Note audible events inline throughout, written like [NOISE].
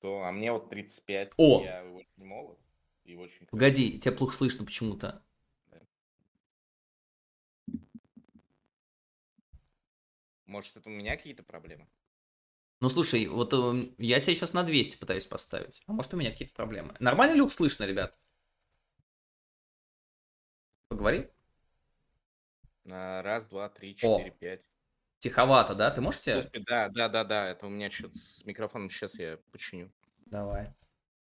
что? А мне вот 35, О! я очень молод и очень Погоди, тебя плохо слышно почему-то. Может, это у меня какие-то проблемы? Ну слушай, вот э, я тебя сейчас на 200 пытаюсь поставить. А может у меня какие-то проблемы. Нормально люк слышно, ребят? Поговори. А, Раз, два, три, О. четыре, пять. Тиховато, да? Ты можешь? Слушай, Да, да, да, да, это у меня что-то с микрофоном, сейчас я починю. Давай.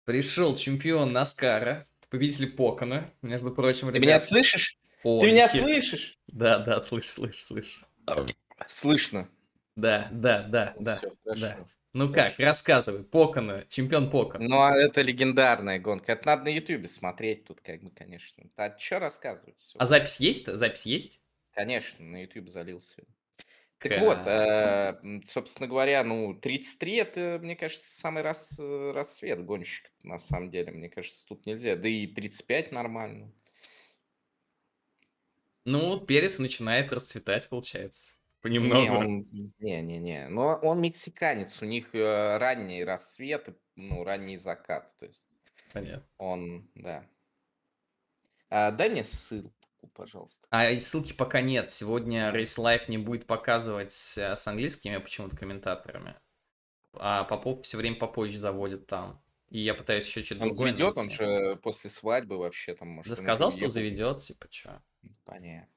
Пришел чемпион Наскара, победитель Покона, между прочим, Ты меня ребят. слышишь? О, Ты меня нихер- слышишь? Да, да, слышь, слышь, слышь. Слышно. Да, да, да, да. Хорошо. да. Ну как, рассказывай. Покона, чемпион Покона. Ну, а это легендарная гонка. Это надо на Ютубе смотреть тут, как бы, конечно. А что рассказывать? Всё. А запись есть? Запись есть? Конечно, на YouTube залился. Так вот, э, собственно говоря, ну, 33 это, мне кажется, самый раз, э, рассвет гонщик, на самом деле. Мне кажется, тут нельзя. Да и 35 нормально. Ну, вот Перес начинает расцветать, получается. Не, Понемногу. он, не-не-не. Но он мексиканец, у них э, ранний рассвет, ну, ранний закат. То есть Понятно. он, да. А, дай мне ссылку, пожалуйста. А и ссылки пока нет. Сегодня Race Life не будет показывать э, с английскими почему-то комментаторами. А Попов все время попозже заводит там. И я пытаюсь еще что-то Он другое заведет, он найти. же после свадьбы вообще там может. Да он сказал, что заведет, типа, что? Понятно.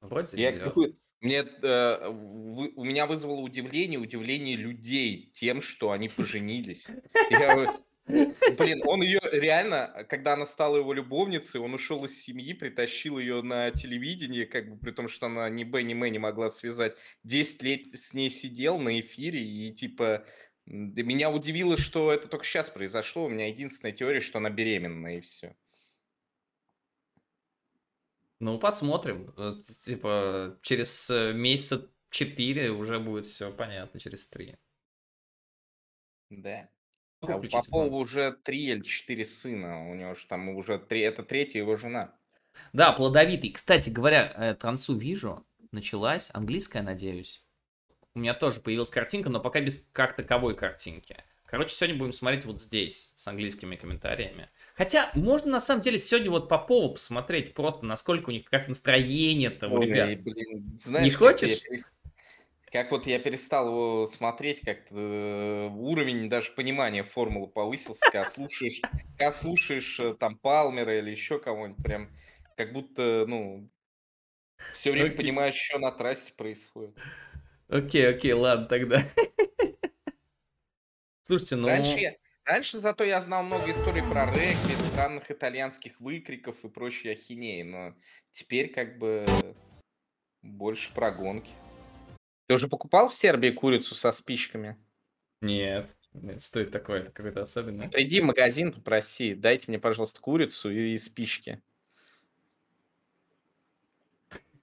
Вроде Я заведет. какой- Мне, э, вы- у меня вызвало удивление, удивление людей тем, что они поженились. Я, э, [LAUGHS] блин, он ее реально, когда она стала его любовницей, он ушел из семьи, притащил ее на телевидение, как бы при том, что она ни Б, ни М не могла связать. 10 лет с ней сидел на эфире, и типа меня удивило, что это только сейчас произошло. У меня единственная теория, что она беременна, и все. Ну, посмотрим. Э, Типа, через э, месяца 4 уже будет все понятно, через 3. Да. Могу А у Попова уже три или четыре сына. У него же там уже три, это третья его жена. Да, плодовитый. Кстати говоря, э, трансу вижу. Началась. Английская, надеюсь. У меня тоже появилась картинка, но пока без как таковой картинки. Короче, сегодня будем смотреть вот здесь, с английскими комментариями. Хотя, можно на самом деле сегодня вот Попова посмотреть просто, насколько у них, как настроение-то у ребят. блин, знаешь, как хочешь? я Как вот я перестал его смотреть, как уровень даже понимания формулы повысился, когда слушаешь, когда слушаешь э, там Палмера или еще кого-нибудь, прям как будто, ну, все время Окей. понимаешь, что на трассе происходит. Окей, окей, ладно тогда. Слушайте, ну... Раньше, я- раньше зато я знал много историй про регби, странных итальянских выкриков и прочей ахинеи, но теперь как бы больше про гонки. Ты уже покупал в Сербии курицу со спичками? Нет, нет, что это такое? Какое-то особенное? Приди в магазин, попроси, дайте мне, пожалуйста, курицу и, и спички. [LAUGHS]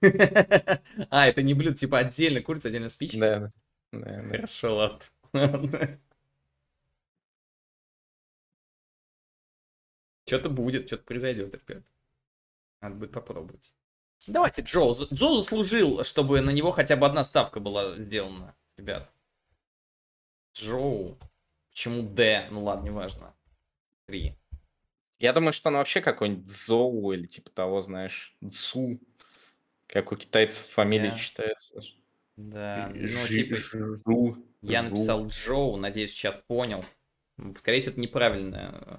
А, это не блюдо, типа отдельно курица, отдельно спички? Да, да. Хорошо. Ладно. [LAUGHS] Что-то будет, что-то произойдет, ребят. Надо будет попробовать. Давайте Джоу. За- Джоу заслужил, чтобы на него хотя бы одна ставка была сделана, ребят. Джоу. Почему Д? Ну ладно, неважно. Три. Я думаю, что она вообще какой-нибудь Зоу или типа того, знаешь, Цу. Как у китайцев фамилия Да. читается. Да, ну типа, Жу, я написал Джоу, надеюсь, чат понял. Скорее всего, это неправильное э,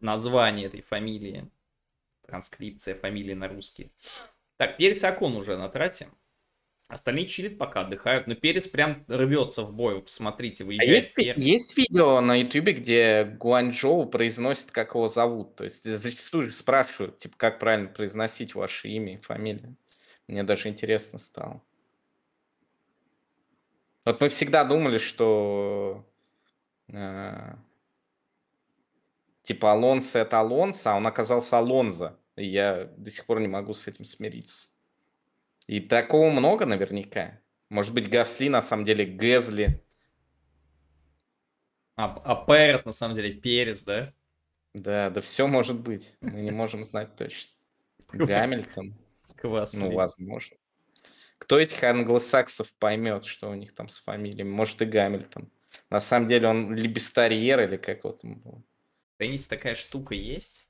название этой фамилии. Транскрипция фамилии на русский. Так, Перес и Акон уже на трассе. Остальные чилит пока отдыхают. Но Перес прям рвется в бой. Посмотрите, А выезжает есть, ви- первый. есть видео на Ютубе, где Гуанчжоу произносит, как его зовут? То есть зачастую спрашивают, типа, как правильно произносить ваше имя и фамилию. Мне даже интересно стало. Вот мы всегда думали, что э, типа Алонсо это Алонсо, а он оказался Алонзо. И я до сих пор не могу с этим смириться. И такого много наверняка. Может быть, Гасли на самом деле Гэзли. А, а Перес, на самом деле, Перес, да? Да, да все может быть. Мы не можем знать точно. [LAUGHS] Гамильтон. Класс. Ну, возможно. Кто этих англосаксов поймет, что у них там с фамилиями? Может, и Гамильтон. На самом деле он либестарьер или как вот он был. В теннисе такая штука есть.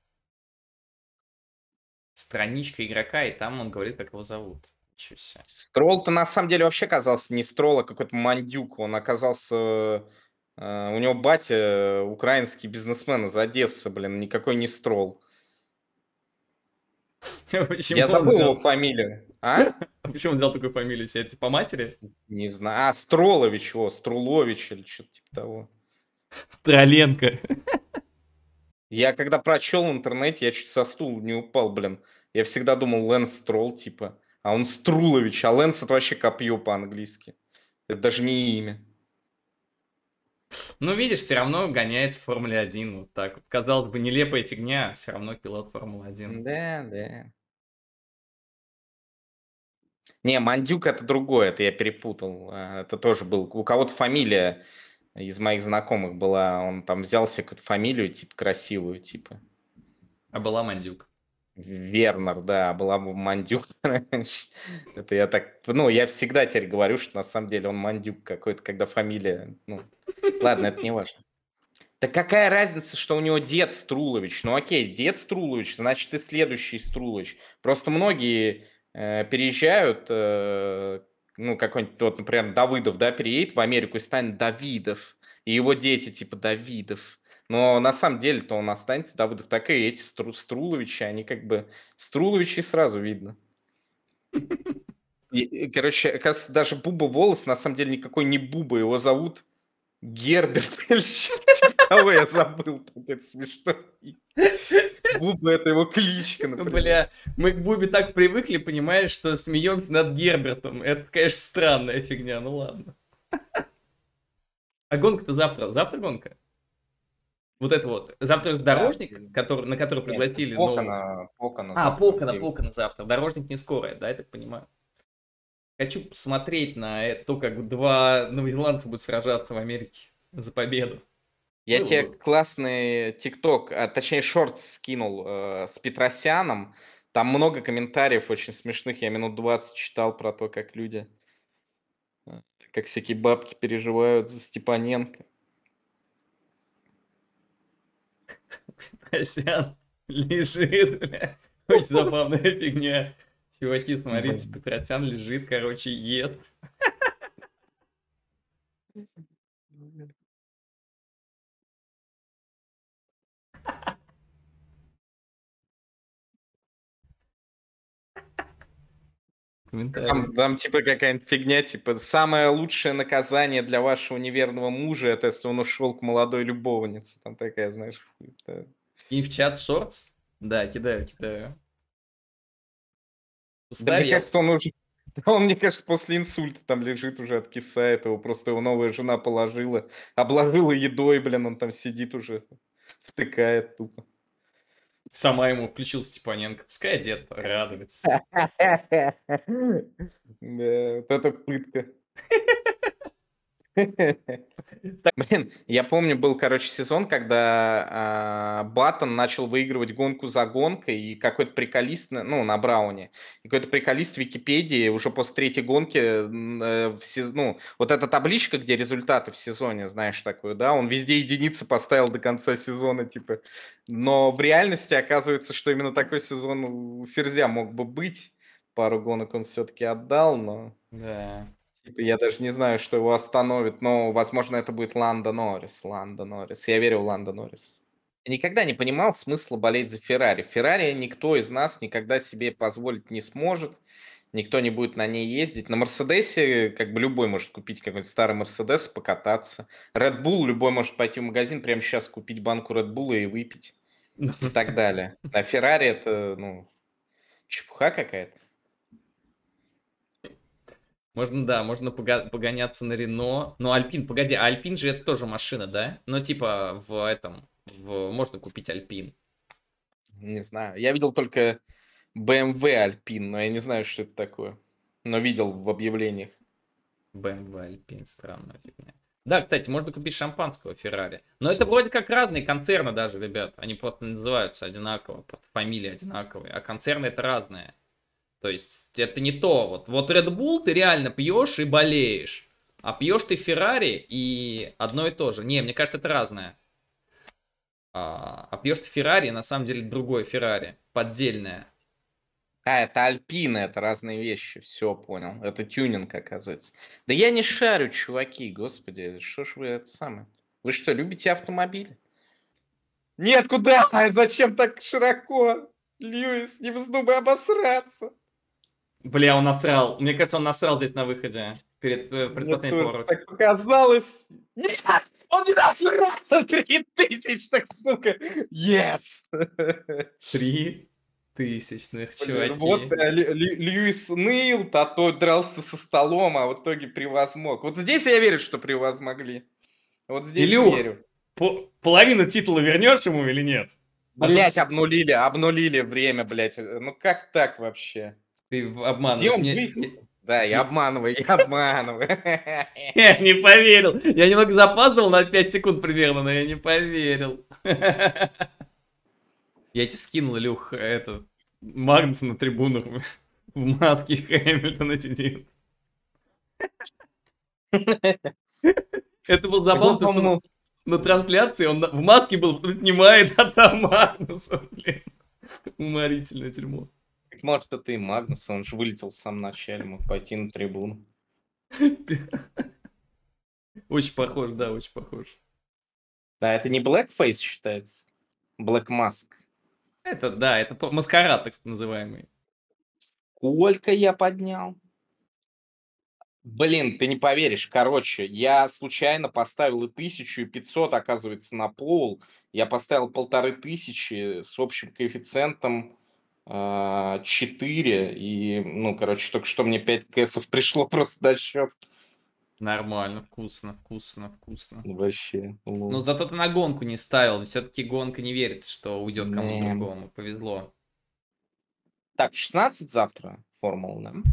Страничка игрока, и там он говорит, как его зовут. Строл-то на самом деле вообще оказался не Строл, а какой-то мандюк. Он оказался... э, у него батя э, украинский бизнесмен из Одессы, блин, никакой не Строл. [LAUGHS] Почему Я забыл его фамилию. [LAUGHS] А? Почему он взял такую фамилию себе? Это по матери? Не знаю. А, Стролович его, Струлович или что-то типа того. Строленко. [LAUGHS] Я когда прочел в интернете, я чуть со стула не упал, блин. Я всегда думал Лэнс Строл, типа. А он Струлович, а Лэнс это вообще копье по-английски. Это даже не имя. Ну, видишь, все равно гоняется в Формуле 1. Вот так вот. Казалось бы, нелепая фигня, все равно пилот Формулы 1. Да, да. Не, Мандюк это другое, это я перепутал. А, Это тоже был. У кого-то фамилия из моих знакомых была. Он там взял себе какую-то фамилию, типа, красивую, типа. А была Мандюк. Вернер, да, была бы Мандюк раньше. [LAUGHS] Это я так, ну, я всегда теперь говорю, что на самом деле он Мандюк какой-то, когда фамилия, ну, ладно, это не важно. Да какая разница, что у него дед Струлович? Ну окей, дед Струлович, значит и следующий Струлович. Просто многие э, переезжают, э, ну какой-нибудь, вот, например, Давыдов, да, переедет в Америку и станет Давидов. И его дети типа Давидов. Но на самом деле-то он останется Давыдов. Так и эти Стру- Струловичи, они как бы... Струловичи сразу видно. И, короче, оказывается, даже Буба Волос на самом деле никакой не Буба. Его зовут Герберт [LAUGHS] или типа я забыл. Это смешно. Буба это его кличка, Ну, например. бля, мы к Бубе так привыкли, понимаешь, что смеемся над Гербертом. Это, конечно, странная фигня, ну ладно. А гонка-то завтра. Завтра гонка? Вот это вот. Завтра же дорожник, который, на который Нет, пригласили. нового- Покона, Покона А, завтра Покона, будет. Покона завтра. Дорожник не скорая, да, я так понимаю. Хочу посмотреть на это, то, как два новозеландца будут сражаться в Америке за победу. Я Ну, тебе вот. классный ТикТок, а, точнее шорт скинул э, с Петросяном. Там много комментариев очень смешных. Я минут 20 читал про то, как люди, э, как всякие бабки переживают за Степаненко. Петросян [LAUGHS] лежит, бля. Очень забавная фигня. Чуваки, смотрите, Петросян лежит, короче, ест. [LAUGHS] Там, там типа какая-нибудь фигня, типа самое лучшее наказание для вашего неверного мужа, это если он ушел к молодой любовнице. Там такая, знаешь, хуета. И в чат шортс? Да, кидаю, кидаю. Да мне кажется, он уже... [LAUGHS] Он, мне кажется, после инсульта там лежит уже, откисает его. Просто его новая жена положила, обложила едой, блин, он там сидит уже, втыкает тупо. Сама ему включил Степаненко. Пускай дед радуется. [LAUGHS] Да, вот это пытка. [LAUGHS] [LAUGHS] Блин, я помню, был, короче, сезон, когда а, Баттон начал выигрывать гонку за гонкой, и какой-то приколист, ну, на Брауне, какой-то приколист в Википедии уже после третьей гонки, э, в ну, вот эта табличка, где результаты в сезоне, знаешь, такую, да, он везде единицы поставил до конца сезона, типа, но в реальности оказывается, что именно такой сезон у Ферзя мог бы быть, пару гонок он все-таки отдал, но... Да. Типа, я даже не знаю, что его остановит, но, возможно, это будет Ланда Норрис. Ланда Норрис. Я верю в Ланда Норрис. Я никогда не понимал смысла болеть за Феррари. Феррари никто из нас никогда себе позволить не сможет. Никто не будет на ней ездить. На Мерседесе как бы любой может купить какой-нибудь старый Мерседес, покататься. Red Bull любой может пойти в магазин прямо сейчас купить банку Red Bull и выпить. [LAUGHS] И так далее. А Феррари это, ну, чепуха какая-то. Можно, да, можно пога- погоняться на Рено. Но Альпин, погоди, а Альпин же это тоже машина, да? Ну, типа, в этом, в... можно купить Альпин. Не знаю. Я видел только BMW Alpine, но я не знаю, что это такое. Но видел в объявлениях. BMW Альпин, странная фигня. Да, кстати, можно купить шампанского Феррари. Но это вроде как разные концерны даже, ребят. Они просто называются одинаково, просто фамилии одинаковые. А концерны это разные. То есть это не то. Вот, вот Red Bull ты реально пьешь и болеешь. А пьешь ты Феррари и одно и то же. Не, мне кажется, это разное. А, а пьешь ты Феррари, на самом деле другое Феррари. Поддельное. А, это Альпина, это разные вещи. Все, понял. Это тюнинг, оказывается. Да я не шарю, чуваки, господи. Что ж вы это самое? Вы что, любите автомобили? Нет, куда? А [LAUGHS] зачем так широко? Льюис, не вздумай обосраться. Бля, он насрал. Мне кажется, он насрал здесь на выходе. Перед э, предпоследним поворотом. Так показалось. Нет, он не насрал на 3000, так сука. Yes. [LAUGHS] Три тысячных, чуваки. Вот Лю- Льюис ныл, а то дрался со столом, а в итоге превозмог. Вот здесь я верю, что превозмогли. Вот здесь Илюх, верю. По- половину титула вернешь ему или нет? А Блять, с- обнулили, обнулили время, блять. Ну как так вообще? Ты обманываешь. он Мне-? Да, я обманываю, я обманываю. [LAUGHS] Я не поверил. Я немного запаздывал на 5 секунд примерно, но я не поверил. [LAUGHS] Я тебе скинул, Илюх, это, Магнуса на трибунах [LAUGHS] в маске Хэмилтона сидит. Это был забавно, потому что на трансляции он в маске был, потом снимает, а там Магнуса, блин. Уморительное тюрьму. Может, это и Магнус, он же вылетел в самом начале, мог пойти на трибуну. [LAUGHS] Очень похож, да, очень похож. Да, это не Blackface считается. Black Mask. Это, да, это маскарад, так называемый. Сколько я поднял? Блин, ты не поверишь. Короче, я случайно поставил и тысячу, и 500, оказывается, на пол. Я поставил полторы тысячи с общим коэффициентом 4. И, ну, короче, только что мне 5 кэсов [LAUGHS] пришло просто на счет. Нормально, вкусно, вкусно, вкусно. Вообще. лол. Ну, зато ты на гонку не ставил. Все-таки гонка не верится, что уйдет кому-то другому. Повезло. Так, 16 завтра формула, да?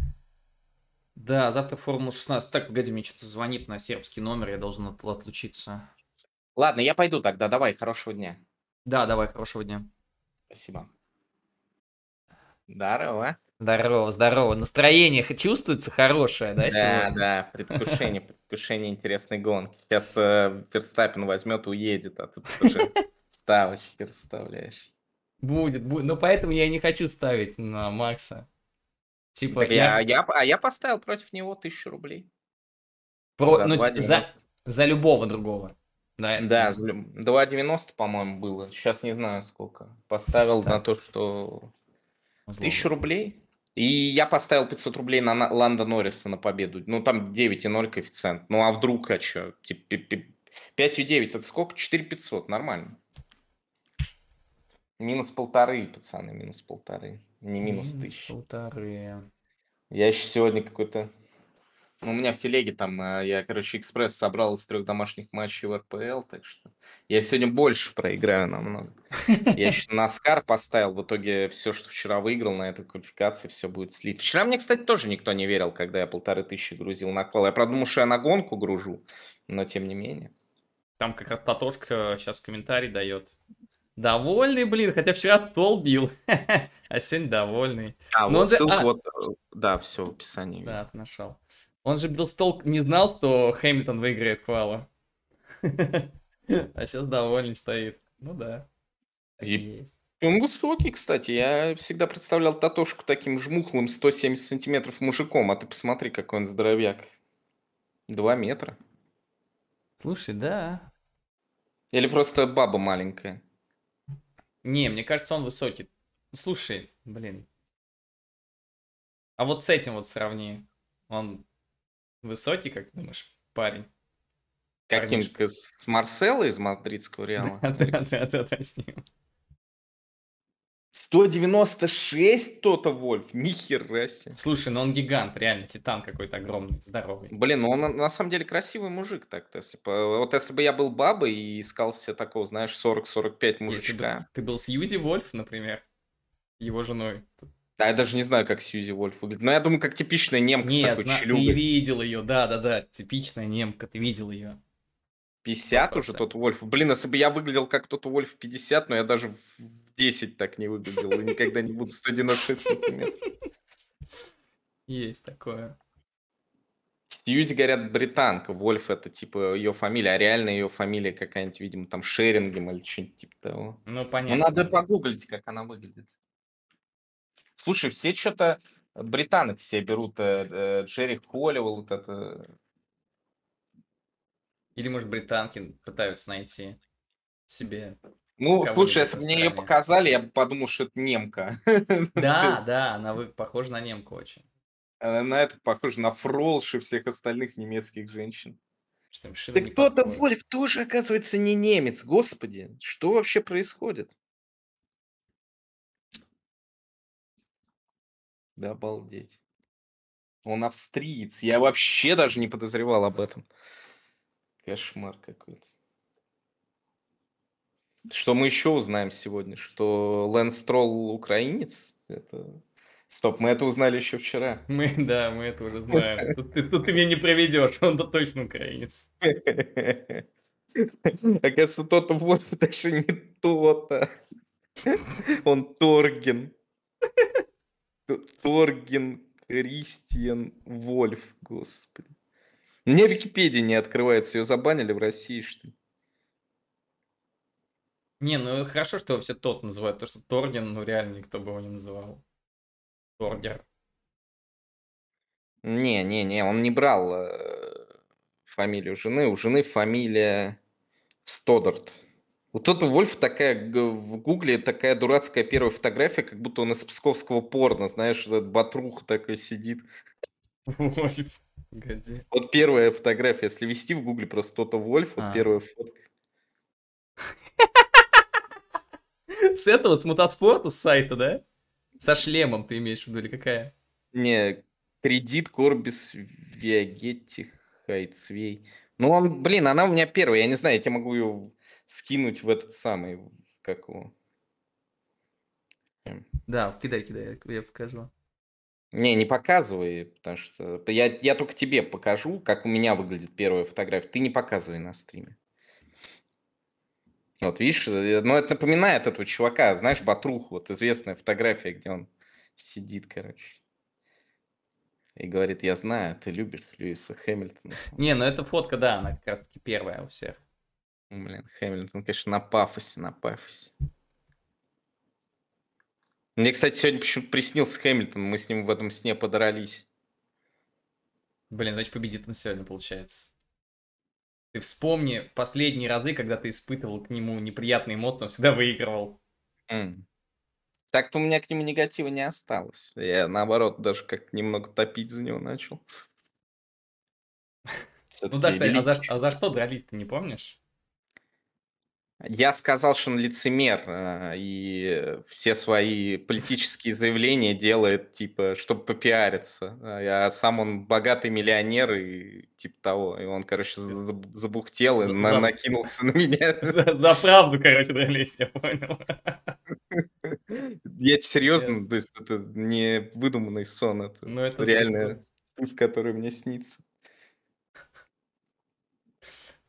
Да, завтра Формула 16. Так, погоди, мне что-то звонит на сербский номер, я должен от- отлучиться. Ладно, я пойду тогда. Давай, хорошего дня. Да, давай, хорошего дня. Спасибо. Здорово. Здорово, здорово. Настроение чувствуется хорошее, да, Да, сегодня? да, предвкушение, предвкушение интересной гонки. Сейчас э, Верстаппин возьмет уедет, а тут уже ставочки расставляешь. Будет, будет. Но поэтому я не хочу ставить на Макса. Типа, Так я, я, а я поставил против него тысячу рублей. про- За ну, за, 2,90. за любого другого. Да, Да, понятно. за люб- 2,90, по-моему, было. Сейчас не знаю сколько. Поставил Так. на то, что Зло. тысячу рублей. И я поставил 500 рублей на Ланда Норриса на победу. Ну, там 9,0 коэффициент. Ну, а вдруг, а что? Типа, 5,9 это сколько? 4,500, нормально. Минус полторы, пацаны, минус полторы. Не минус Минус тысяча. Полторы. Я еще сегодня какой-то... Ну, у меня в телеге там, а, я, короче, экспресс собрал из трех домашних матчей в РПЛ, так что я сегодня больше проиграю намного. Я еще на Скар поставил, в итоге все, что вчера выиграл на этой квалификации, все будет слить. Вчера мне, кстати, тоже никто не верил, когда я полторы тысячи грузил на кол. Я правда думал, что я на гонку гружу, но тем не менее. Там как раз Татошка сейчас комментарий дает. Довольный, блин, хотя вчера стол бил. [LAUGHS] А сегодня довольный. А, Ну, вот да, ссылку, а- вот, э, да, все в описании. Да, ты нашел. Он же бил стол, не знал, что Хэмилтон выиграет квала. А сейчас довольный стоит. Ну да. И. Он высокий, кстати. Я всегда представлял Татошку таким жмухлым 170 сантиметров мужиком, а ты посмотри, какой он здоровяк. Два метра. Слушай, да. Или просто баба маленькая. Не, мне кажется, он высокий. Слушай, блин. А вот с этим вот сравни. Он высокий, как ты думаешь, парень? Каким? С с Марсело из мадридского Реала? [LAUGHS] Да, да, да, да, да, с ним. 196 то-то Вольф? Нихера себе. Слушай, ну он гигант, реально, титан какой-то огромный, здоровый. Блин, ну он на- самом деле красивый мужик так-то. Если бы, вот если бы я был бабой и искал себе такого, знаешь, 40-45 Если бы мужичка. ты был Сьюзи Вольф, например, его женой. Да, я даже не знаю, как Сьюзи Вольф выглядит. Но я думаю, как типичная немка Не, с такой зна- ты челюгой. видел ее, да, да, да, типичная немка, ты видел ее. 50 уже 100%. тот Вольф. Блин, если бы я выглядел как тот Вольф в 50, но я даже в 10 так не выглядел. И никогда не буду 196 сантиметров. Есть такое. Сьюзи, говорят, британка. Вольф это типа ее фамилия, а реально ее фамилия какая-нибудь, видимо, там Шерингем или что-нибудь типа того. Ну, Ну, понятно. надо да. погуглить, как она выглядит. Слушай, все что-то британок себе берут. э, э, Джерри Холливелл, вот это... Или, может, британки пытаются найти себе. Ну, слушай, если бы мне ее показали, я бы подумал, что это немка. [LAUGHS] Да, да, она вы- похожа на немку очень. Она на это похожа на Фролш и всех остальных немецких женщин. Да кто-то. Вольф тоже, оказывается, не немец. Господи, что вообще происходит? Да обалдеть. Он австриец. Я вообще даже не подозревал об этом. Кошмар какой-то. Что мы еще узнаем сегодня? Что Лэнс Стролл украинец? Это... Стоп, мы это узнали еще вчера. [LAUGHS] Мы, да, мы это уже знаем. [LAUGHS] Тут ты, тут ты меня не проведешь, он-то точно украинец. [LAUGHS] Оказывается, тот Вольф даже не то-то. Он Торген. Т- Торген Кристиан Вольф, господи. У меня Википедия не открывается, ее забанили в России, что ли? Не, ну хорошо, что его все тот называют, потому что Торген, ну реально никто бы его не называл. Торгер. Не, не, не, он не брал э, фамилию жены. У жены фамилия Стодарт. У Тота Вольф такая в гугле такая дурацкая первая фотография, как будто он из псковского порно, знаешь, этот батрух такой сидит. Ой, Погоди. Вот первая фотография, если вести в гугле просто Тота Вольф, вот А. первая фотка. С этого, с мотоспорта, с сайта, да? Со шлемом ты имеешь в виду, или какая? Не, кредит Корбис Виагетти Хайцвей. Ну, он, блин, она у меня первая, я не знаю, я тебе могу ее скинуть в этот самый, как его. Да, кидай, кидай, я покажу. Не, не показывай, потому что я, я только тебе покажу, как у меня выглядит первая фотография. Ты не показывай на стриме. Вот видишь, э, ну это напоминает этого чувака, знаешь, Батруху, вот известная фотография, где он сидит, короче. И говорит, я знаю, ты любишь Льюиса Хэмилтона. Не, ну эта фотка, да, она как раз таки первая у всех. Блин, Хэмилтон, конечно, на пафосе, на пафосе. Мне, кстати, сегодня почему-то приснился Хэмилтон, мы с ним в этом сне подрались. Блин, значит победит он сегодня, получается. Ты вспомни последние разы, когда ты испытывал к нему неприятные эмоции, он всегда выигрывал. М. Так-то у меня к нему негатива не осталось. Я, наоборот, даже как немного топить за него начал. [LAUGHS] Ну да, кстати, а за, а за что дрались, ты не помнишь? Я сказал, что он лицемер, э, и все свои политические заявления делает, типа, чтобы попиариться. А сам он богатый миллионер и типа того. И он, короче, заб- забухтел и За- на- накинулся на меня. [LAUGHS] За, за правду, короче, дрались, я понял. [LAUGHS] Я серьезно, то есть это не выдуманный сон, это Ну это реальная путь, который мне снится.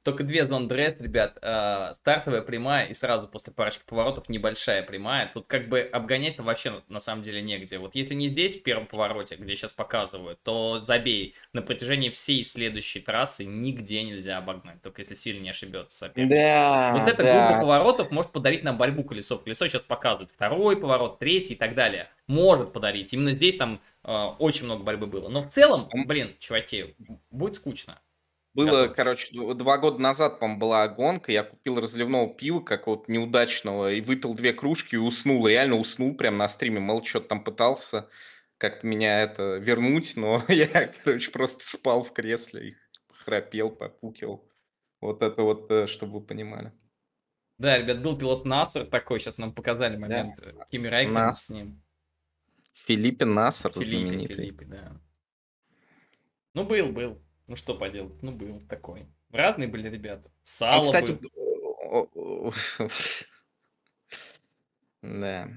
Только две зон дрест, ребят. э, стартовая прямая и сразу после парочки поворотов небольшая прямая. Тут как бы обгонять-то вообще на, самом деле негде. Вот если не здесь, в первом повороте, где сейчас показывают, то забей. На протяжении всей следующей трассы нигде нельзя обогнать. Только если сильно не ошибется соперник. Да, Вот эта группа поворотов может подарить нам борьбу колесо в колесо. Сейчас показывают второй поворот, третий и так далее. Может подарить. Именно здесь там э, очень много борьбы было. Но в целом, блин, чуваки, будет скучно. Было, Готовьтесь. короче, два года назад, по была гонка, я купил разливного пива какого-то неудачного и выпил две кружки и уснул, реально уснул прям на стриме, мол, что-то там пытался как-то меня это вернуть, но [LAUGHS] я, короче, просто спал в кресле и храпел, попукивал. Вот это вот, э, чтобы вы понимали. Да, ребят, был пилот Наср такой, сейчас нам показали момент э, Кими Райкин Нас- с ним. Филиппе Нассер Филиппе, знаменитый. Филиппе, да. Ну, был, был. Ну, что поделать, ну, был такой. Разные были ребята. Сало кстати, был. о- [LAUGHS] о- да,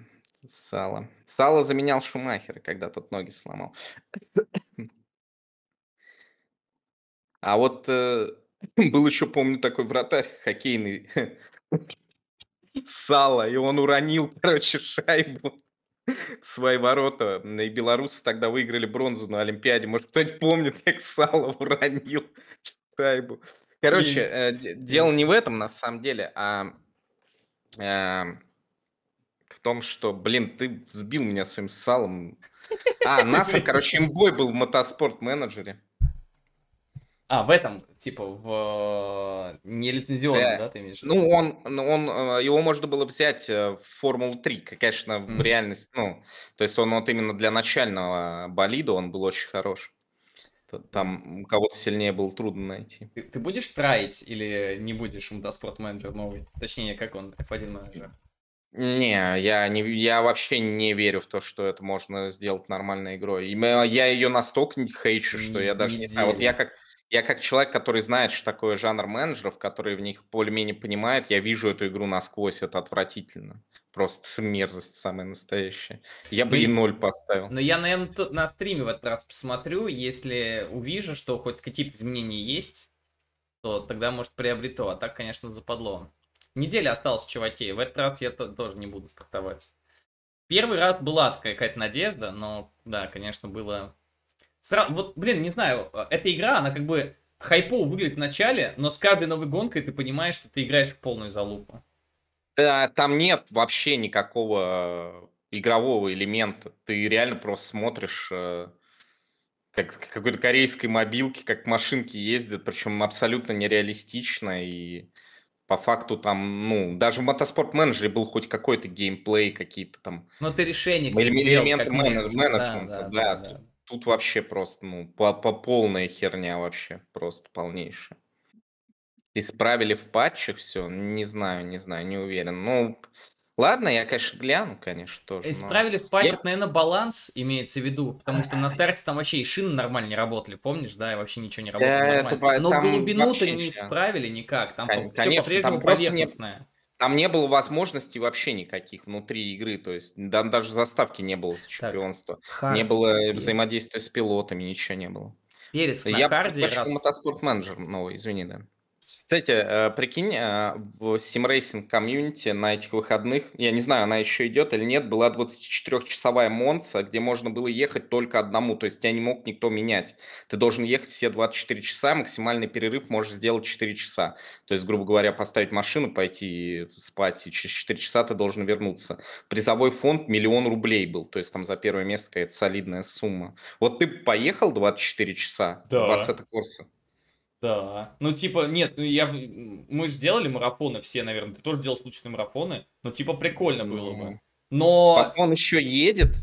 Сало. Сало заменял Шумахера, когда тот ноги сломал. [COUGHS] А вот э, [COUGHS] был еще, помню, такой вратарь хоккейный [LAUGHS] Сало, и он уронил, [LAUGHS] короче, шайбу. [LAUGHS] свои ворота. И белорусы тогда выиграли бронзу на Олимпиаде. Может, кто-нибудь помнит, [LAUGHS] как Сало уронил шайбу. Короче, э, дело не в этом, на самом деле, а э, в том, что, блин, ты сбил меня своим салом. А, [LAUGHS] Насар, короче, имбой был в мотоспорт-менеджере. А, в этом, типа, в э, нелицензионном, да, Да. ты имеешь в виду? Ну, он, он, э, его можно было взять э, в Формулу-3, к- конечно, в Мгм. реальности, ну, то есть он вот именно для начального болида, он был очень хорош. Там кого-то сильнее было трудно найти. Ты, ты будешь траить или не будешь мотоспорт менеджер новый? Точнее, как он, F1 менеджер? Не, я, не, я вообще не верю в то, что это можно сделать нормальной игрой. И я ее настолько хейчу, что я даже не знаю. Вот я как, я как человек, который знает, что такое жанр менеджеров, который в них более-менее понимает, я вижу эту игру насквозь, это отвратительно. Просто мерзость самая настоящая. Я бы Ну и ноль поставил. Но я, наверное, на стриме в этот раз посмотрю, если увижу, что хоть какие-то изменения есть, то тогда, может, приобрету. А так, конечно, западло. Неделя осталась, чуваки. В этот раз я то- тоже не буду стартовать. Первый раз была какая-то надежда, но, да, конечно, было... Сра- Вот, блин, не знаю, э, эта игра, она как бы хайпово выглядит в начале, но с каждой новой гонкой ты понимаешь, что ты играешь в полную залупу. Да, там нет вообще никакого игрового элемента. Ты реально просто смотришь, э, как какой-то корейской мобилке, как машинки ездят, причем абсолютно нереалистично. И по факту там, ну, даже в мотоспорт менеджере был хоть какой-то геймплей, какие-то там Но ты решение элем- делал элементы как менедж- менеджер. менеджмента. Да, тут, тут вообще просто, ну, по, по полная херня вообще, просто полнейшая. Исправили в патчах все, не знаю, не знаю, не уверен. Ну, ладно, я, конечно, гляну, конечно, тоже. но- Исправили в патчах, наверное, баланс имеется в виду, потому что на старте там вообще и шины нормально не работали, помнишь, да, и вообще ничего не работало это нормально. Но глубину-то не исправили никак, там Кон- все конечно, по-прежнему просто не- поверхностное. Там не было возможностей вообще никаких внутри игры, то есть да- даже заставки не было с чемпионства, не Хард. было Перец. взаимодействия с пилотами, ничего не было. Перец на Я hard е предпочел раз... Motorsport Manager новый, извини, да. Кстати, э, прикинь, э, в simracing community на этих выходных, я не знаю, она еще идет или нет, была 24-часовая Монца, где можно было ехать только одному, то есть тебя не мог никто менять. Ты должен ехать все 24 часа, максимальный перерыв можешь сделать 4 часа. То есть, грубо говоря, поставить машину, пойти спать, и через 4 часа ты должен вернуться. Призовой фонд миллион рублей был, то есть там за первое место какая-то солидная сумма. Вот ты поехал 24 часа Да. в Assetto Corsa? Да. Ну, типа, нет, ну я... Мы же делали марафоны все, наверное. Ты тоже делал случайные марафоны. Ну, типа, прикольно было Ну, бы. Но... Потом он еще едет.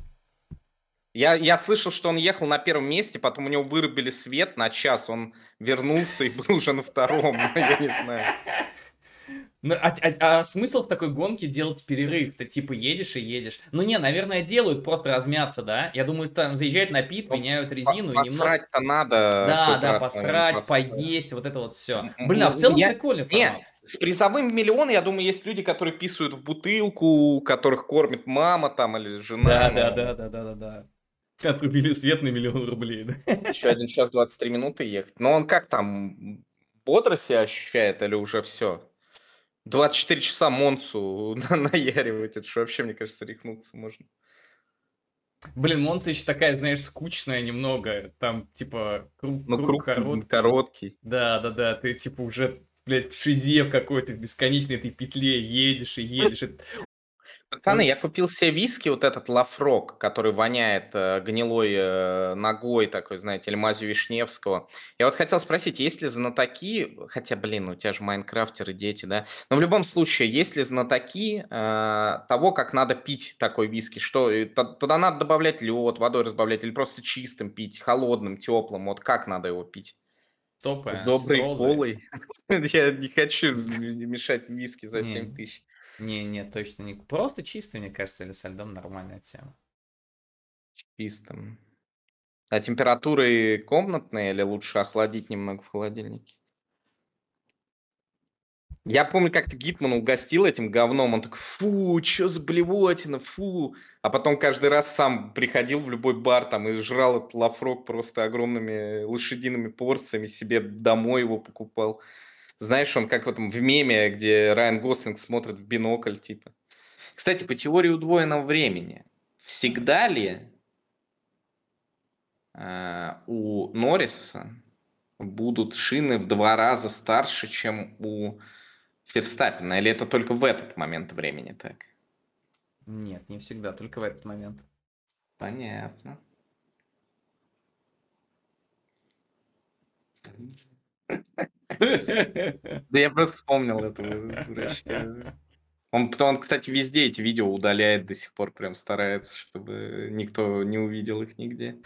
Я, я слышал, что он ехал на первом месте, потом у него вырубили свет на час, он вернулся и был уже на втором. [LAUGHS] Я не знаю. Ну, а, а- а смысл в такой гонке делать перерыв? Ты типа едешь и едешь. Ну не, наверное, делают просто размяться, да? Я думаю, там заезжают на пит, Ну, меняют резину и По- немножко... Посрать-то надо. Да, да, раз, посрать, поставить. поесть, вот это вот все. Блин, а в целом я- прикольный формат. С призовым миллион, я думаю, есть люди, которые писают в бутылку, которых кормит мама там или жена. Да, ну, да, да, да, да, да, да. Отрубили свет на миллион рублей, да? Еще один час 23 минуты ехать. Но он как там, бодро себя ощущает или уже все? 24 часа Монцу [LAUGHS] наяривать, это же вообще, мне кажется, рехнуться можно. Блин, Монца еще такая, знаешь, скучная немного. Там, типа, круг, Ну, круг круг короткий. короткий. Да, да, да, ты, типа, уже, блядь, в шизе в какой-то бесконечной этой петле едешь и едешь. Пацаны, я купил себе виски, вот этот Лафрок, который воняет э, гнилой э, ногой такой, знаете, или мазью Вишневского. Я вот хотел спросить, есть ли знатоки, хотя, блин, у тебя же майнкрафтеры, дети, да? Но в любом случае, есть ли знатоки э, того, как надо пить такой виски? Что, э, туда надо добавлять лед, водой разбавлять, или просто чистым пить, холодным, теплым? Вот как надо его пить? Стопы, С доброй колой? [LAUGHS] Я не хочу мешать виски за Не. 7 тысяч. Не, не, точно не. Просто чисто, мне кажется, или со льдом нормальная тема. Чистым. А температуры комнатные или лучше охладить немного в холодильнике? Я помню, как-то Гитман угостил этим говном, он такой, фу, чё за блевотина, фу. А потом каждый раз сам приходил в любой бар там и жрал этот лафрок просто огромными лошадиными порциями, себе домой его покупал. Знаешь, он как в этом в меме, где Райан Гослинг смотрит в бинокль, типа. Кстати, по теории удвоенного времени, всегда ли а, у Норриса будут шины в два раза старше, чем у Ферстаппина? Или это только в этот момент времени так? Нет, не всегда, только в этот момент. Понятно. Да я просто вспомнил этого дурачка. Он, он, кстати, везде эти видео удаляет до сих пор, прям старается, чтобы никто не увидел их нигде.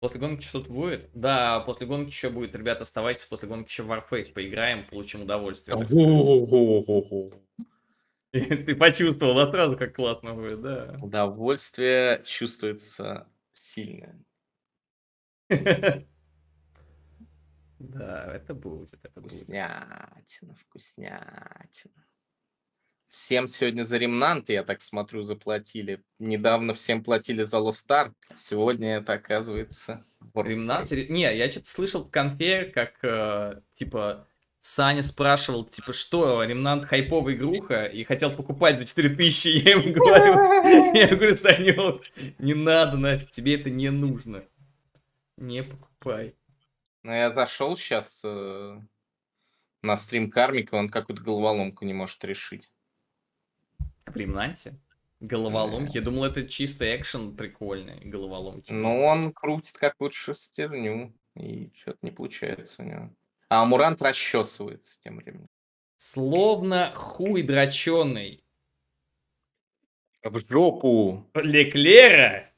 После гонки что-то будет? Да, после гонки еще будет. Ребята, оставайтесь, после гонки еще в Warface поиграем, получим удовольствие. Ты почувствовал, да, сразу как классно будет, да. Удовольствие чувствуется сильно. [LAUGHS] Да, это будет, это будет. Вкуснятина, вкуснятина. Всем сегодня за ремнант, я так смотрю, заплатили. Недавно всем платили за Lost Ark, сегодня это оказывается... Ремнант? Не, я что-то слышал в конфе, как, э, типа, Саня спрашивал, типа, что, ремнант хайповый игруха, и хотел покупать за 4000, я ему говорю, [LAUGHS] я говорю, Санек, не надо нафиг, тебе это не нужно. Не покупай. Ну, я зашел сейчас э, на стрим Кармика, он какую-то головоломку не может решить. В Ремнанте? Головоломки? Я думал, это чисто экшен прикольный, головоломки. Ну, он крутит какую-то шестерню, и что-то не получается у него. А Мурант расчесывается тем временем. Словно хуй дроченый. В жопу. Леклера?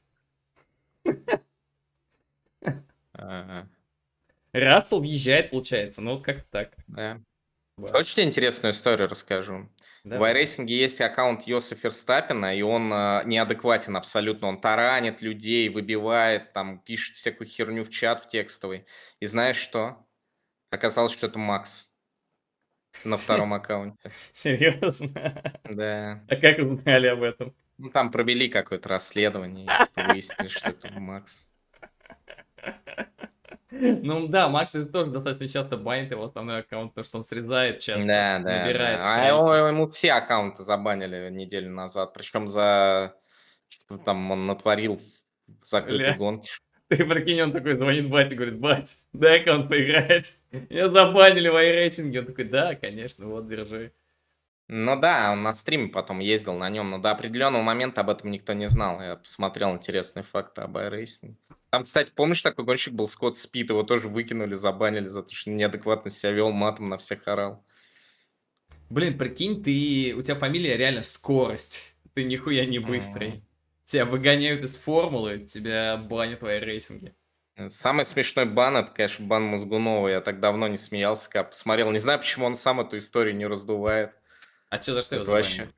Ага. Рассел въезжает, получается. Ну, вот как так. Да. Очень интересную историю расскажу. Да. В iRacing есть аккаунт Йоса Ферстаппина, и он э, неадекватен абсолютно. Он таранит людей, выбивает, там, пишет всякую херню в чат в текстовый. И знаешь что? Оказалось, что это Макс на втором аккаунте. Серьезно? Да. А как узнали об этом? Ну, там провели какое-то расследование, и типа, выяснили, что это Макс. Ну да, Макс же тоже достаточно часто банит его основной аккаунт, потому что он срезает часто, да, да, набирает да. А его, ему все аккаунты забанили неделю назад, причем за... Там он натворил в закрытой гонке. Ты прикинь, он такой звонит бате, говорит, бать, дай аккаунт поиграть. Я забанили в iRacing. Он такой, да, конечно, вот, держи. Ну да, он на стриме потом ездил на нем, но до определенного момента об этом никто не знал. Я посмотрел интересные факты об iRacing. Там, кстати, помнишь, такой гонщик был Скотт Спид, его тоже выкинули, забанили за то, что неадекватно себя вел, матом на всех орал. Блин, прикинь, ты, у тебя фамилия реально скорость. Ты нихуя не быстрый. Тебя выгоняют из формулы, тебя банят в рейсинге. Самый смешной бан, это, конечно, бан Мозгунова. Я так давно не смеялся, как посмотрел. Не знаю, почему он сам эту историю не раздувает. А что за что его забанили?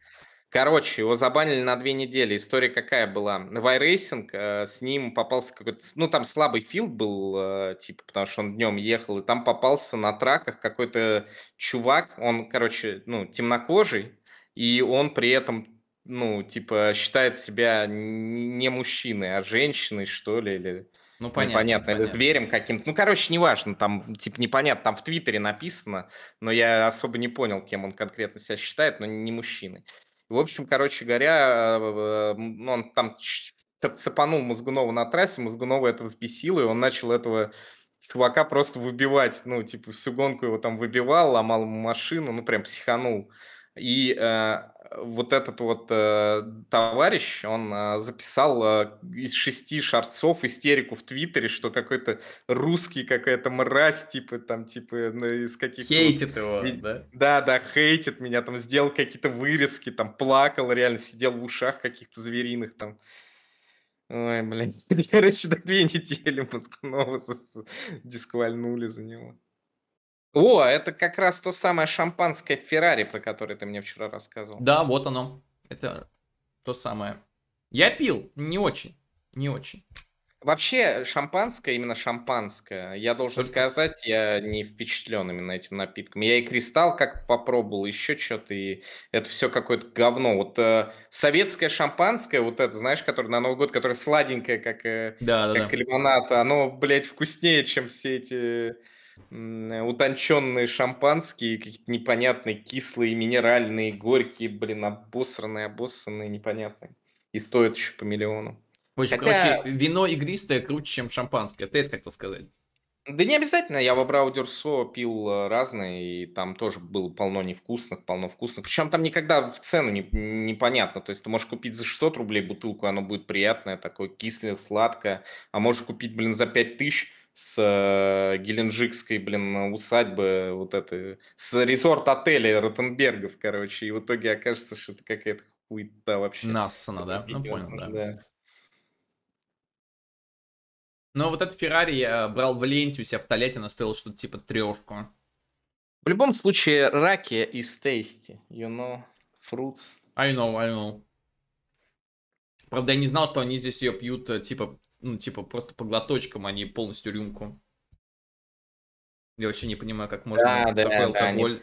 Короче, его забанили на две недели. История какая была? В iRacing э, с ним попался какой-то... Ну, там слабый филд был, э, типа, потому что он днем ехал, и там попался на траках какой-то чувак, он, короче, ну, темнокожий, и он при этом, ну, типа, считает себя не мужчиной, а женщиной, что ли, или... Ну, понятно. Непонятно, или зверем каким-то. Ну, короче, неважно, там, типа, непонятно, там в Твиттере написано, но я особо не понял, кем он конкретно себя считает, но не мужчиной. В общем, короче говоря, э, ну, он там цепанул Мозгунова на трассе, Мозгунова это взбесило, и он начал этого чувака просто выбивать, ну, типа, всю гонку его там выбивал, ломал ему машину, ну, прям психанул. И э, вот этот вот э, товарищ, он э, записал э, из шести шарцов истерику в Твиттере, что какой-то русский какая-то мразь, типа там, типа ну, из каких-то... Хейтит его, да? Да, да, хейтит меня, там сделал какие-то вырезки, там плакал, реально сидел в ушах каких-то звериных там. Ой, блин. [LAUGHS] Короче, до две недели Москунова дисквальнули за него. О, это как раз то самое шампанское Феррари, про которое ты мне вчера рассказывал. Да, вот оно. Это то самое. Я пил, не очень, не очень. Вообще, шампанское, именно шампанское, я должен Только... сказать, я не впечатлен именно этим напитком. Я и кристалл как попробовал, еще что-то, и это все какое-то говно. Вот э, советское шампанское, вот это, знаешь, которое на Новый год, которое сладенькое, как, э, да, как да, лимонад, оно, блядь, вкуснее, чем все эти утонченные шампанские, какие-то непонятные, кислые, минеральные, горькие, блин, обосранные, обоссанные, непонятные. И стоит еще по миллиону. В общем, Хотя- короче, вино игристое круче, чем шампанское. Ты это хотел сказать? Да не обязательно, я в Абрау Дюрсо пил э, разные, и там тоже было полно невкусных, полно вкусных. Причем там никогда в цену не, непонятно. То есть ты можешь купить за 600 рублей бутылку, оно будет приятное, такое кислое, сладкое. А можешь купить, блин, за 5000 с э, геленджикской, блин, усадьбы, вот это, с резорт-отеля Ротенбергов, короче. И в итоге окажется, что это какая-то хуета вообще. Нассана, да? Ну, понял, да. да. Но вот этот Феррари я брал в ленте у себя в Тольятти, она стоила что-то типа трешку. В любом случае, раки из tasty, you know, fruits. I know, I know. Правда, я не знал, что они здесь ее пьют, э, типа, ну, типа, просто по глоточкам, а не полностью рюмку. Я вообще не понимаю, как можно Да, да, такой да, алкоголь.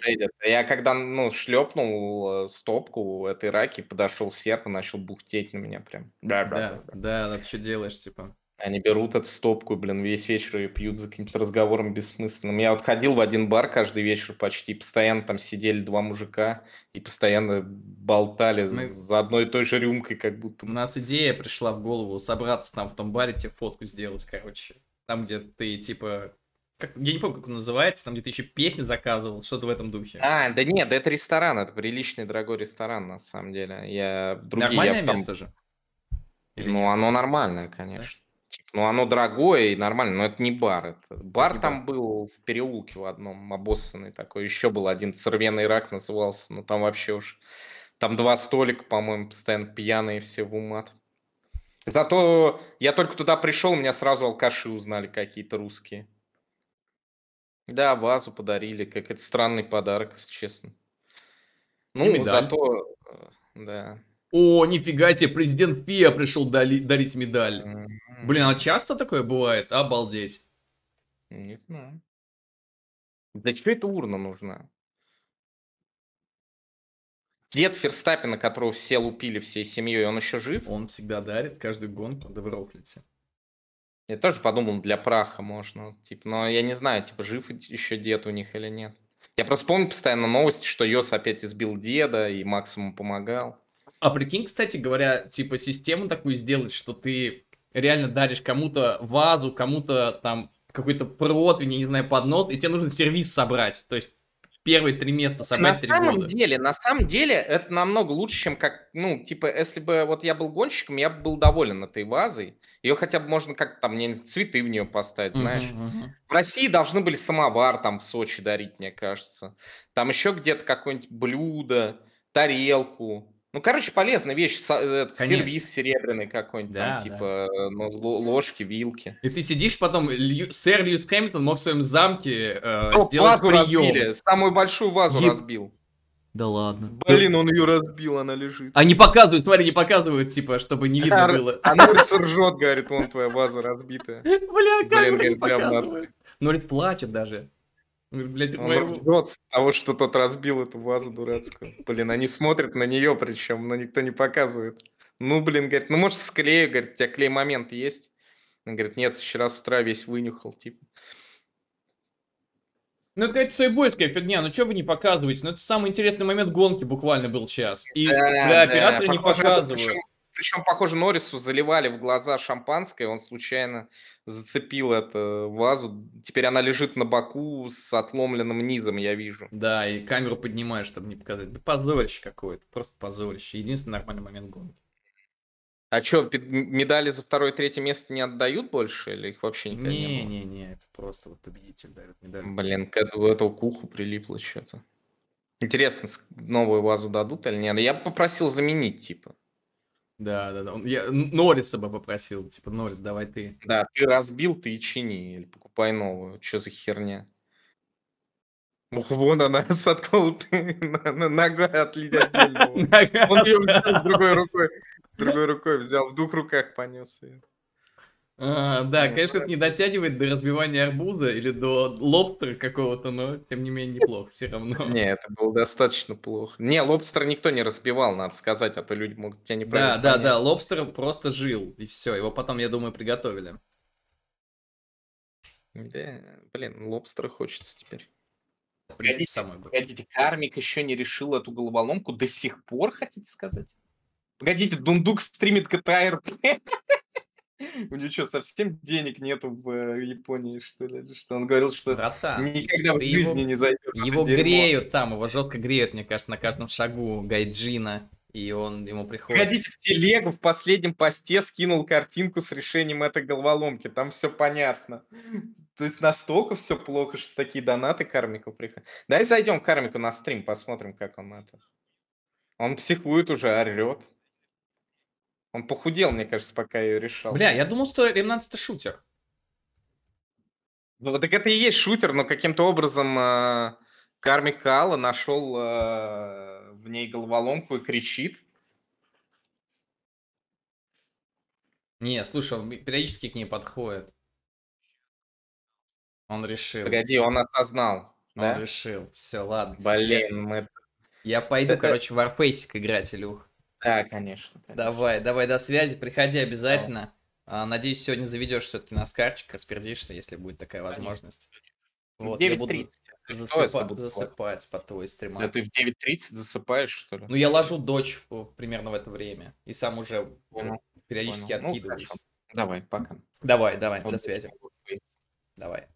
Я когда, ну, шлепнул э, стопку этой раки, подошел серп и начал бухтеть на меня прям. Да, да, да, ты что делаешь, типа. Они берут эту стопку, блин, весь вечер ее пьют за каким-то разговором бессмысленным. Я вот ходил в один бар каждый вечер почти, постоянно там сидели два мужика и постоянно болтали Мы- за одной и той же рюмкой, как будто. У нас идея пришла в голову собраться там в том баре, тебе фотку сделать, короче. Там, где ты, типа... Как, я не помню, как он называется, там, где ты еще песни заказывал, что-то в этом духе. А, да нет, да это ресторан, это приличный дорогой ресторан, на самом деле. Я в другие... я Нормальное там- место же? Или Ну, нет? оно нормальное, конечно. Типа, ну, оно дорогое и нормально, но это не бар. Это... Бар не там был в переулке в одном, обоссанный такой. Еще был один цервеный рак назывался, но там вообще уж... Там два столика, по-моему, постоянно пьяные все в умат. Зато я только туда пришел, меня сразу алкаши узнали какие-то русские. Да, вазу подарили, как это странный подарок, если честно. Ну, медаль. зато... э, Да. О, нифига себе, президент ФИА пришел дарить медаль. Блин, а часто такое бывает? Обалдеть. Не знаю. Для чего эта урна нужна? Дед Ферстаппина, которого все лупили всей семьей, он еще жив? Он всегда дарит каждую гонку, да вы рофлите. Я тоже подумал, для праха можно. Типа, но я не знаю, типа, жив еще дед у них или нет. Я просто помню постоянно новости, что Йос опять избил деда, и Макс ему помогал. А прикинь, кстати говоря, типа систему такую сделать, что ты реально даришь кому-то вазу, кому-то там какой-то противень, я не знаю, поднос, и тебе нужно сервис собрать. То есть первые три места собрать на три самом года. деле, на самом деле, это намного лучше, чем как, ну, типа, если бы вот я был гонщиком, я бы был доволен этой вазой. Ее хотя бы можно как-то там, не цветы в нее поставить, знаешь. Мгм, мгм. В России должны были самовар там в Сочи дарить, мне кажется. Там еще где-то какое-нибудь блюдо, тарелку. Ну, короче, полезная вещь. Э, Конечно. Сервис серебряный какой-нибудь, Да, там, да. типа, э, ну, ло- ложки, вилки. И ты сидишь потом, Лью- сэр Льюис Хэмилтон мог в своем замке э, О, сделать вазу разбили, прием. самую большую вазу Еб- разбил. Да ладно. Блин, он ее разбил, она лежит. А не показывают, смотри, не показывают, типа, чтобы не видно А, было. А Норрис ржет, говорит, вон твоя ваза разбитая. [LAUGHS] Бля, камеру не говорит, говно. показывают. Норрис плачет даже. Говорит, блядь, это моего- с того, что тот разбил эту вазу дурацкую. Блин, они смотрят на нее причем, но никто не показывает. Ну, блин, говорит, ну, может, склею, говорит, у тебя клей-момент есть? Он говорит, нет, вчера с утра весь вынюхал, типа. Ну, это какая-то сойбойская фигня, ну что вы не показываете? Ну, это самый интересный момент гонки буквально был сейчас. И, Да, бля, да, операторы не похоже, показывают. Причем, похоже, Норрису заливали в глаза шампанское, он случайно зацепил эту вазу. Теперь она лежит на боку с отломленным низом, я вижу. Да, и камеру поднимаешь, чтобы не показать. Да позорище какое-то, просто позорище. Единственный нормальный момент гонки. А что, медали за второе и третье место не отдают больше, или их вообще никогда не было? Не-не-не, это просто вот победитель дает медаль. Блин, к этому, этому к уху прилипло что-то. Интересно, новую вазу дадут или нет? Я бы попросил заменить, типа. Да, да, да. Он- Я Норриса бы попросил, типа, Норрис, давай ты. Да, ты разбил, ты и чини, или покупай новую. Что за херня? Ох, вон она [LAUGHS] соткнула, нога отдельно. вон. [LAUGHS] Он ее взял другой рукой, другой рукой взял, в двух руках понес ее. А, да, Ну, конечно, это не дотягивает до разбивания арбуза или до лобстера какого-то, но тем не менее неплохо все равно. Не, это было достаточно плохо. Не, лобстера никто не разбивал, надо сказать, а то люди могут тебя Да, неправильно да, понять. да, лобстер просто жил, и все, его потом, я думаю, приготовили. Да, блин, лобстера хочется теперь. В принципе, Погодите, самое. Погодите, Кармик еще не решил эту головоломку до сих пор, хотите сказать? Погодите, Дундук стримит GTA [LAUGHS] RP? У него что, совсем денег нету в э, Японии, что ли? Что он говорил, что Братан, никогда в ты его- жизни не зайдет. его греют там, его жестко греют, мне кажется, на каждом шагу Гайджина. И он ему приходится... Погодите, в телегу в последнем посте скинул картинку с решением этой головоломки. Там все понятно. То есть настолько все плохо, что такие донаты кармику приходят. Дай зайдем к кармику на стрим, посмотрим, как он это. Он психует уже, орет. Он похудел, мне кажется, пока ее решал. Бля, я думал, что Ремнант это шутер. Ну, так это и есть шутер, но каким-то образом э, Кармик Кала нашел э, в ней головоломку и кричит. Не, слушай, он периодически к ней подходит. Он решил. Погоди, он осознал. Он Да? решил. Все, ладно. Блин, мы... Я пойду, короче, в Warface играть, Илюх. Да, конечно. конечно. Давай, давай до связи, приходи обязательно. А, надеюсь, сегодня заведешь все-таки на скарчик, распердишься, если будет такая возможность. Вот, я буду 9.30. Что, если засыпа- буду спать? засыпать под твой стримак. Да ты в 9.30 засыпаешь, что ли? Ну, я ложу дочь примерно в это время. И сам уже э, Понял, периодически понял. Ну, откидываюсь. хорошо. Давай, пока. давай, давай, Вот до связи. Давай.